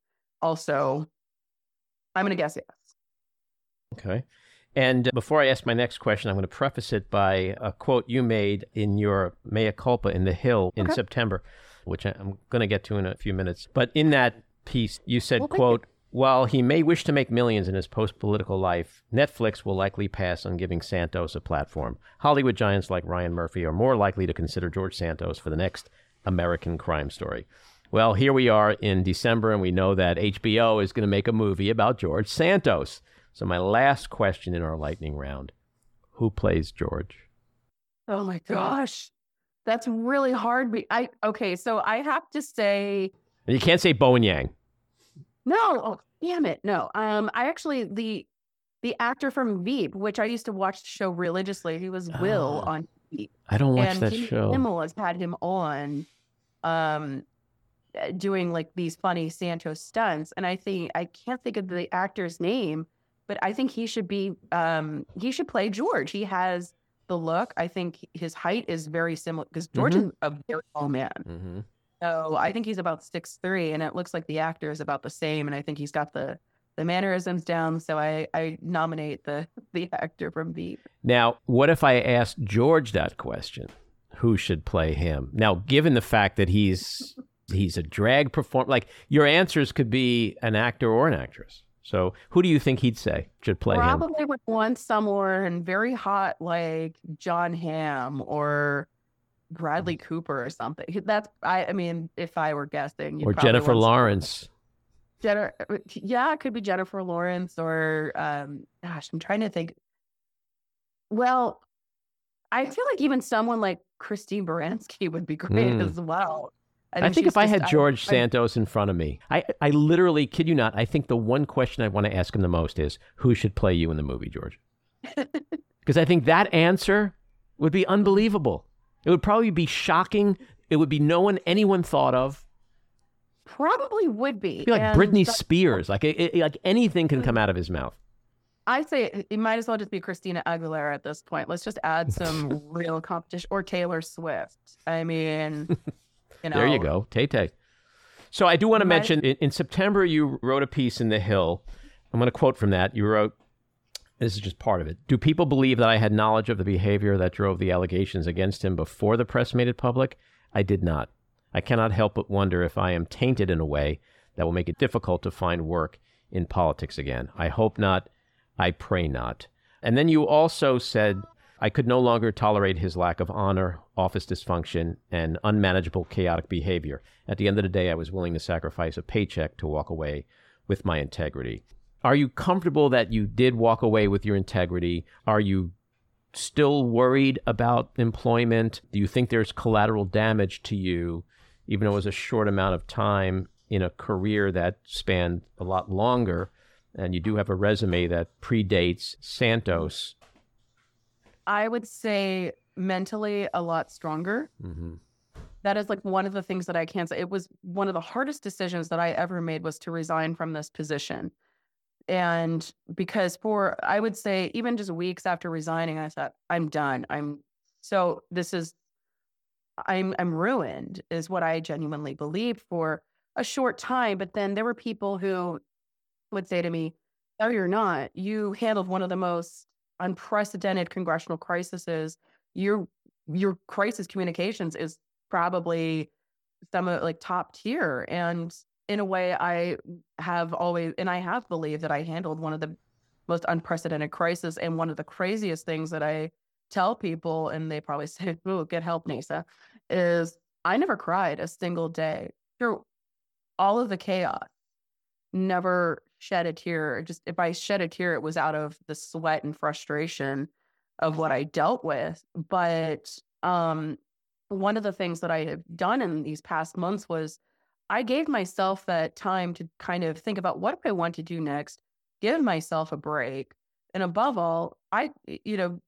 also, I'm going to guess yes. Okay. And before I ask my next question, I'm going to preface it by a quote you made in your mea culpa in The Hill in Okay. September, which I- I'm going to get to in a few minutes. But in that piece, you said, Well, quote, while he may wish to make millions in his post-political life, Netflix will likely pass on giving Santos a platform. Hollywood giants like Ryan Murphy are more likely to consider George Santos for the next American crime story. Well, here we are in December, and we know that HBO is going to make a movie about George Santos. So, my last question in our lightning round Who plays George? Oh my gosh. That's really hard. I okay, so I have to say you can't say Bowen Yang. No. Oh, damn it. No. Um I actually the the actor from Veep, which I used to watch the show religiously, he was Will Ah, on Veep. I don't watch and that Jimmy show. Kimmel has had him on um uh, doing like these funny Santos stunts. And I think I can't think of the actor's name, but I think he should be um he should play George. He has the look. I think his height is very similar because George Mhm. is a very tall man. hmm So I think he's about six three, and it looks like the actor is about the same. And I think he's got the the mannerisms down. So I I nominate the the actor from Veep. Now, what if I asked George that question? Who should play him? Now, given the fact that he's he's a drag performer, like your answers could be an actor or an actress. So, who do you think he'd say should play him? Probably would want someone very hot like Jon Hamm or Bradley Cooper or something. That's I I mean, if I were guessing, Or Jennifer Lawrence? Jennifer, yeah, it could be Jennifer Lawrence or um gosh, I'm trying to think. Well, I feel like even someone like Christine Baranski would be great Hmm. as well. I mean, think she's if I just- had George I- Santos in front of me, I, I literally kid you not, I think the one question I want to ask him the most is who should play you in the movie, George? Because I think that answer would be unbelievable. It would probably be shocking. It would be no one anyone thought of. probably would be. It'd be like and Britney so- Spears. Like it, it- like anything can come out of his mouth. I'd say it- it might as well just be Christina Aguilera at this point. Let's just add some real competition or Taylor Swift. I mean, you know, There you go, Tay Tay. So I do want to mention in, in September you wrote a piece in the Hill. I'm going to quote from that. You wrote, "This is just part of it. Do people believe that I had knowledge of the behavior that drove the allegations against him before the press made it public? I did not. I cannot help but wonder if I am tainted in a way that will make it difficult to find work in politics again. I hope not. I pray not. And then you also said, I could no longer tolerate his lack of honor, office dysfunction, and unmanageable chaotic behavior. At the end of the day, I was willing to sacrifice a paycheck to walk away with my integrity. Are you comfortable that you did walk away with your integrity? Are you still worried about employment? Do you think there's collateral damage to you, even though it was a short amount of time in a career that spanned a lot longer? And you do have a resume that predates Santos. I would say mentally a lot stronger. Mm-hmm. That is like one of the things that I can't say. It was one of the hardest decisions that I ever made was to resign from this position. And because for, I would say, even just weeks after resigning, I thought, I'm done. I'm so, this is, I'm, I'm ruined, is what I genuinely believed for a short time. But then there were people who would say to me, No, you're not. You handled one of the most unprecedented congressional crises. Your your crisis communications is probably some of like top tier. And in a way, I have always and I have believed that I handled one of the most unprecedented crises and one of the craziest things that I tell people, and they probably say, "Oh, get help, Naysa," is I never cried a single day through all of the chaos. Never shed a tear. Just if I shed a tear, it was out of the sweat and frustration of what I dealt with. But um, one of the things that I have done in these past months was I gave myself that time to kind of think about what do I want to do next, give myself a break. And above all, I, you know,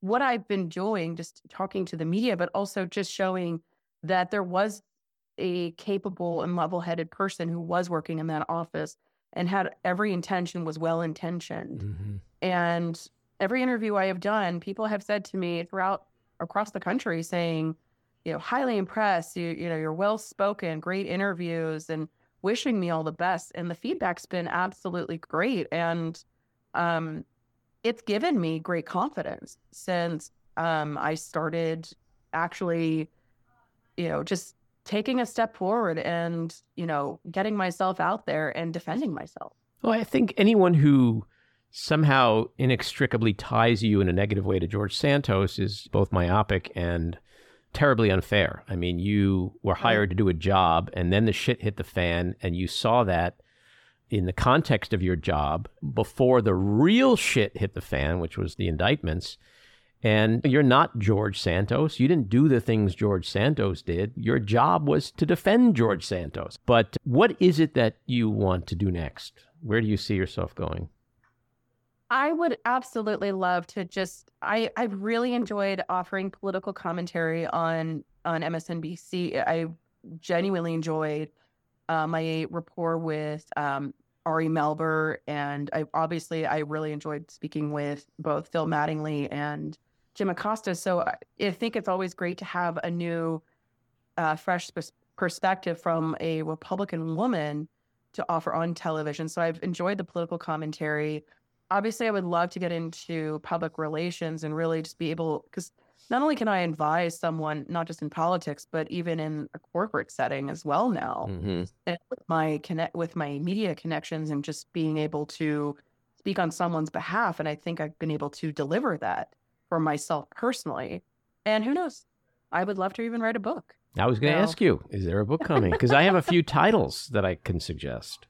what I've been doing, just talking to the media, but also just showing that there was a capable and level headed person who was working in that office and had every intention was well intentioned. Mm-hmm. And every interview I have done, people have said to me throughout across the country saying, you know, highly impressed, you, you know, you're well spoken, great interviews and wishing me all the best. And the feedback's been absolutely great. And um it's given me great confidence since um I started actually, you know, just taking a step forward and, you know, getting myself out there and defending myself. Well, I think anyone who somehow inextricably ties you in a negative way to George Santos is both myopic and terribly unfair. I mean, you were hired to do a job and then the shit hit the fan and you saw that in the context of your job before the real shit hit the fan, which was the indictments. And you're not George Santos. You didn't do the things George Santos did. Your job was to defend George Santos. But what is it that you want to do next? Where do you see yourself going? I would absolutely love to just I I really enjoyed offering political commentary on on MSNBC. I genuinely enjoyed uh, my rapport with um, Ari Melber, and I obviously I really enjoyed speaking with both Phil Mattingly and Jim Acosta. So I think it's always great to have a new, uh, fresh perspective from a Republican woman to offer on television. So I've enjoyed the political commentary. Obviously, I would love to get into public relations and really just be able, because not only can I advise someone, not just in politics, but even in a corporate setting as well now, mm-hmm. and with my connect with my media connections and just being able to speak on someone's behalf. And I think I've been able to deliver that for myself personally. And who knows? I would love to even write a book. I was going to ask you, is there a book coming? Because I have a few titles that I can suggest.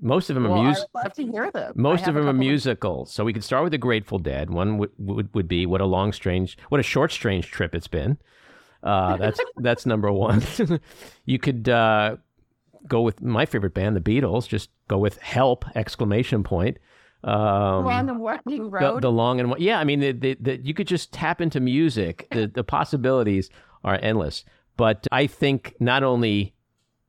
Most of them well, are music. love to hear them. Most of them are musical. Of- so we could start with the Grateful Dead. One would, would would be what a long strange, what a short strange trip it's been. Uh, that's that's number one. you could uh, go with my favorite band, the Beatles. Just go with Help! Exclamation point. Um, on the winding road. The, the, long and yeah, I mean, the, the, the, you could just tap into music. The the possibilities are endless. But I think not only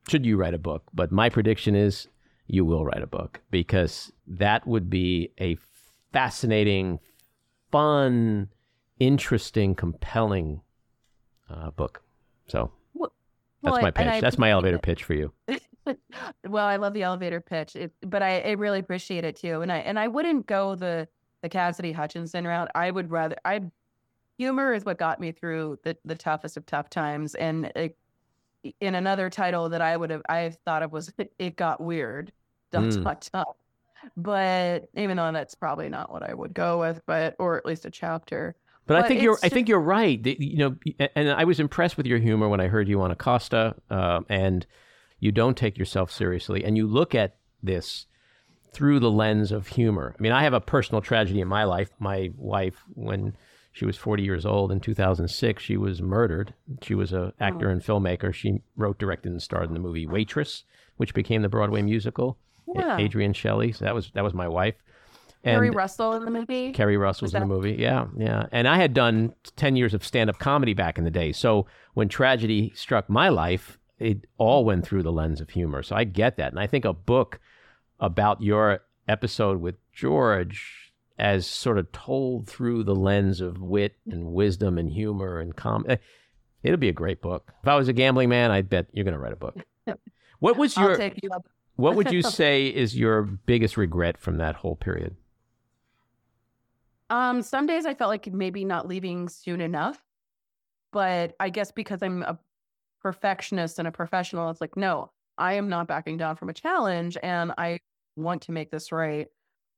should you write a book, but my prediction is you will write a book because that would be a fascinating, fun, interesting, compelling uh, book. So well, that's my pitch. That's my elevator pitch for you. well, I love the elevator pitch, it, but I, I, really appreciate it too. And I and I wouldn't go the the Cassidy Hutchinson route. I would rather I humor is what got me through the the toughest of tough times, and it, in another title that I would have I thought of was "It Got Weird." Dot Mm. dot dot. But even though that's probably not what I would go with, but or at least a chapter. But I think you're it's I think you're right. You know, and I was impressed with your humor when I heard you on Acosta, uh, and you don't take yourself seriously, and you look at this through the lens of humor. I mean, I have a personal tragedy in my life. My wife, when she was 40 years old in 2006, she was murdered. She was a actor and filmmaker. She wrote, directed, and starred in the movie Waitress, which became the Broadway musical. Yeah. Adrienne Shelly. So that was that was my wife. And- Russell in the movie. Keri Russell's in the movie. Yeah, yeah. And I had done 10 years of stand up comedy back in the day. So when tragedy struck my life, it all went through the lens of humor. So I get that. And I think a book about your episode with George as sort of told through the lens of wit and wisdom and humor and com eh, it'll be a great book. If I was a gambling man, I'd bet you're going to write a book. What was I'll your take you up. What would you say is your biggest regret from that whole period? Um, some days I felt like maybe not leaving soon enough, but I guess because I'm a perfectionist and a professional, it's like, no, I am not backing down from a challenge and I want to make this right.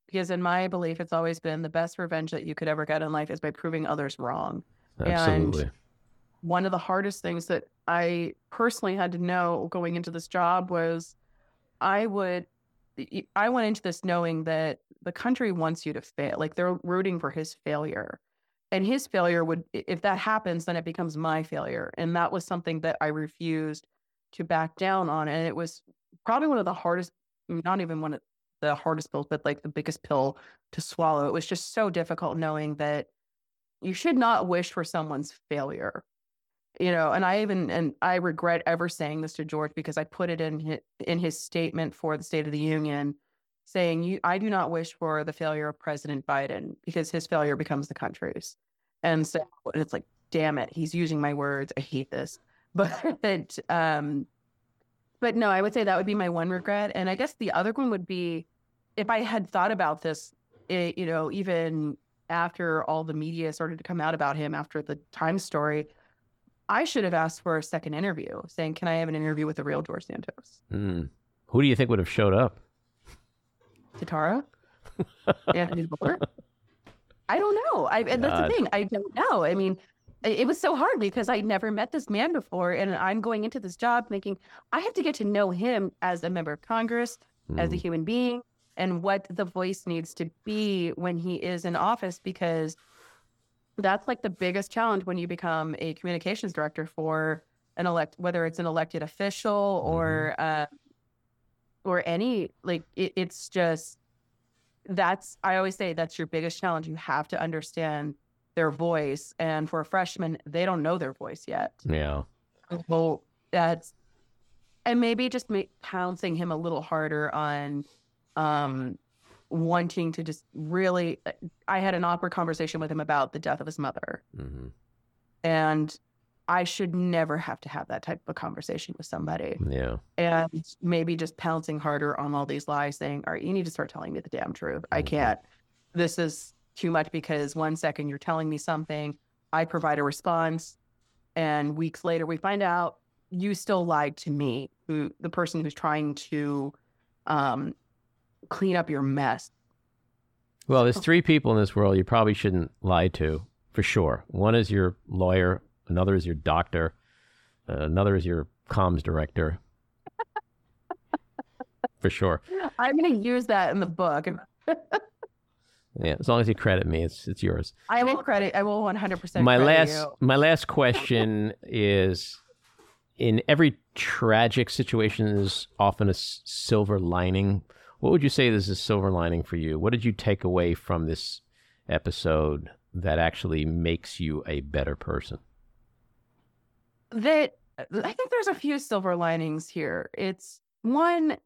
Because in my belief, it's always been the best revenge that you could ever get in life is by proving others wrong. Absolutely. One of the hardest things that I personally had to know going into this job was I would I went into this knowing that the country wants you to fail. Like they're rooting for his failure. And his failure would if that happens, then it becomes my failure. And that was something that I refused to back down on. And it was probably one of the hardest, not even one of the hardest pills, but like the biggest pill to swallow. It was just so difficult knowing that you should not wish for someone's failure you know and i even and i regret ever saying this to george because i put it in his, in his statement for the state of the union saying you i do not wish for the failure of president biden because his failure becomes the country's. And so and it's like damn it he's using my words. I hate this. But um but no i would say that would be my one regret. And i guess the other one would be if i had thought about this it, you know even after all the media started to come out about him after the Times story, I should have asked for a second interview, saying, "Can I have an interview with the real George Santos?" Mm. Who do you think would have showed up? Tatara, Anthony Booker. I don't know. I and that's the thing. I don't know. I mean, it was so hard because I never met this man before, and I'm going into this job thinking I have to get to know him as a member of Congress, as a Mm. human being and what the voice needs to be when he is in office because that's like the biggest challenge when you become a communications director for an elect whether it's an elected official or uh, or any like it, it's just that's i always say that's your biggest challenge. You have to understand their voice and for a freshman they don't know their voice yet. Yeah. well, that's and maybe just ma- pouncing him a little harder on um wanting to just really I had an awkward conversation with him about the death of his mother. Hmm and I should never have to have that type of a conversation with somebody. Yeah. and maybe just pouncing harder on all these lies saying all right you need to start telling me the damn truth. I Mhm. can't. This is too much because one second you're telling me something I provide a response and weeks later we find out you still lied to me who the person who's trying to um clean up your mess Well, there's three people in this world you probably shouldn't lie to, for sure. One is your lawyer, another is your doctor, uh, another is your comms director. for sure. i'm going to use that in the book Yeah, as long as you credit me, it's it's yours. i will credit i will 100% my credit last you. my last question is in every tragic situation is often a s- silver lining what would you say is a silver lining for you what did you take away from this episode that actually makes you a better person that I think there's a few silver linings here. It's one,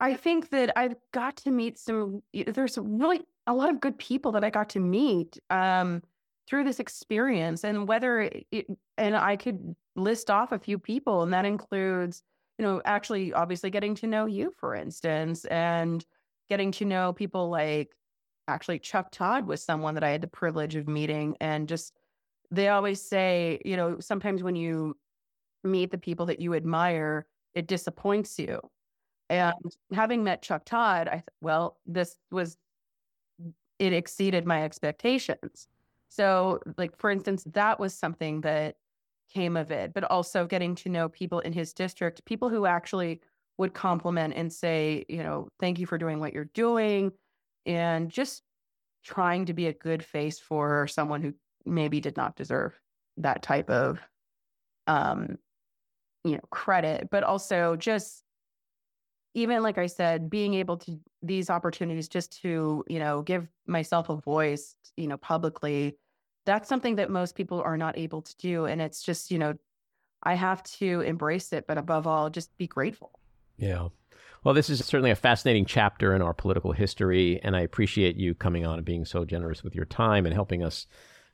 I think that I've got to meet some, there's really a lot of good people that I got to meet um, through this experience. And whether it, and I could list off a few people, and that includes, you know, actually obviously getting to know you, for instance, and getting to know people like actually Chuck Todd was someone that I had the privilege of meeting and just they always say, you know, sometimes when you meet the people that you admire, it disappoints you. And having met Chuck Todd, I well, this was it exceeded my expectations. So, like for instance, that was something that came of it, but also getting to know people in his district, people who actually would compliment and say, you know, thank you for doing what you're doing and just trying to be a good face for someone who maybe did not deserve that type of um you know credit but also just even like i said being able to these opportunities just to you know give myself a voice you know publicly that's something that most people are not able to do and it's just you know i have to embrace it but above all just be grateful yeah well, this is certainly a fascinating chapter in our political history, and I appreciate you coming on and being so generous with your time and helping us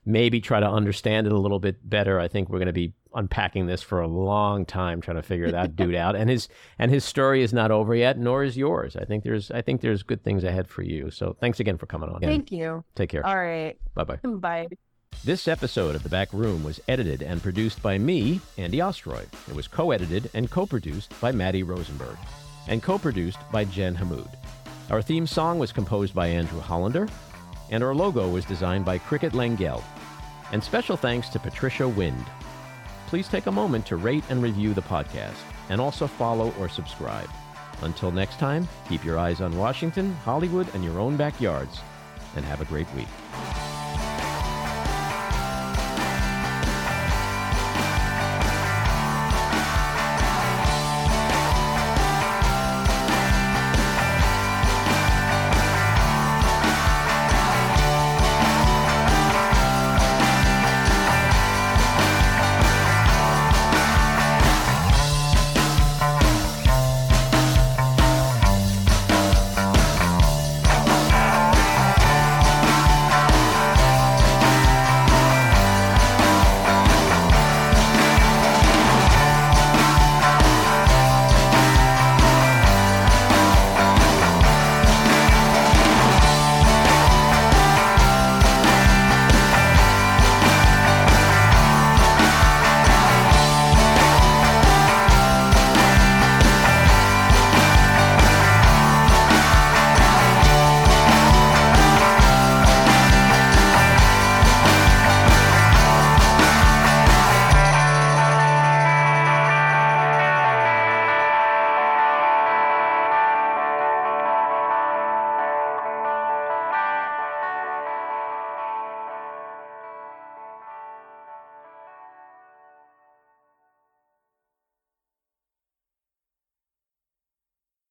maybe try to understand it a little bit better. I think we're going to be unpacking this for a long time, trying to figure that dude out. And his and his story is not over yet, nor is yours. I think there's I think there's good things ahead for you. So thanks again for coming on. Thank you. Take care. All right. Bye bye. This episode of The Back Room was edited and produced by me, Andy Ostroy. It was co edited and co produced by Matty Rosenberg and co produced by Jen Hammoud. Our theme song was composed by Andrew Hollander, and our logo was designed by Cricket Lengyel. And special thanks to Patricia Wind. Please take a moment to rate and review the podcast, and also follow or subscribe. Until next time, keep your eyes on Washington, Hollywood, and your own backyards, and have a great week.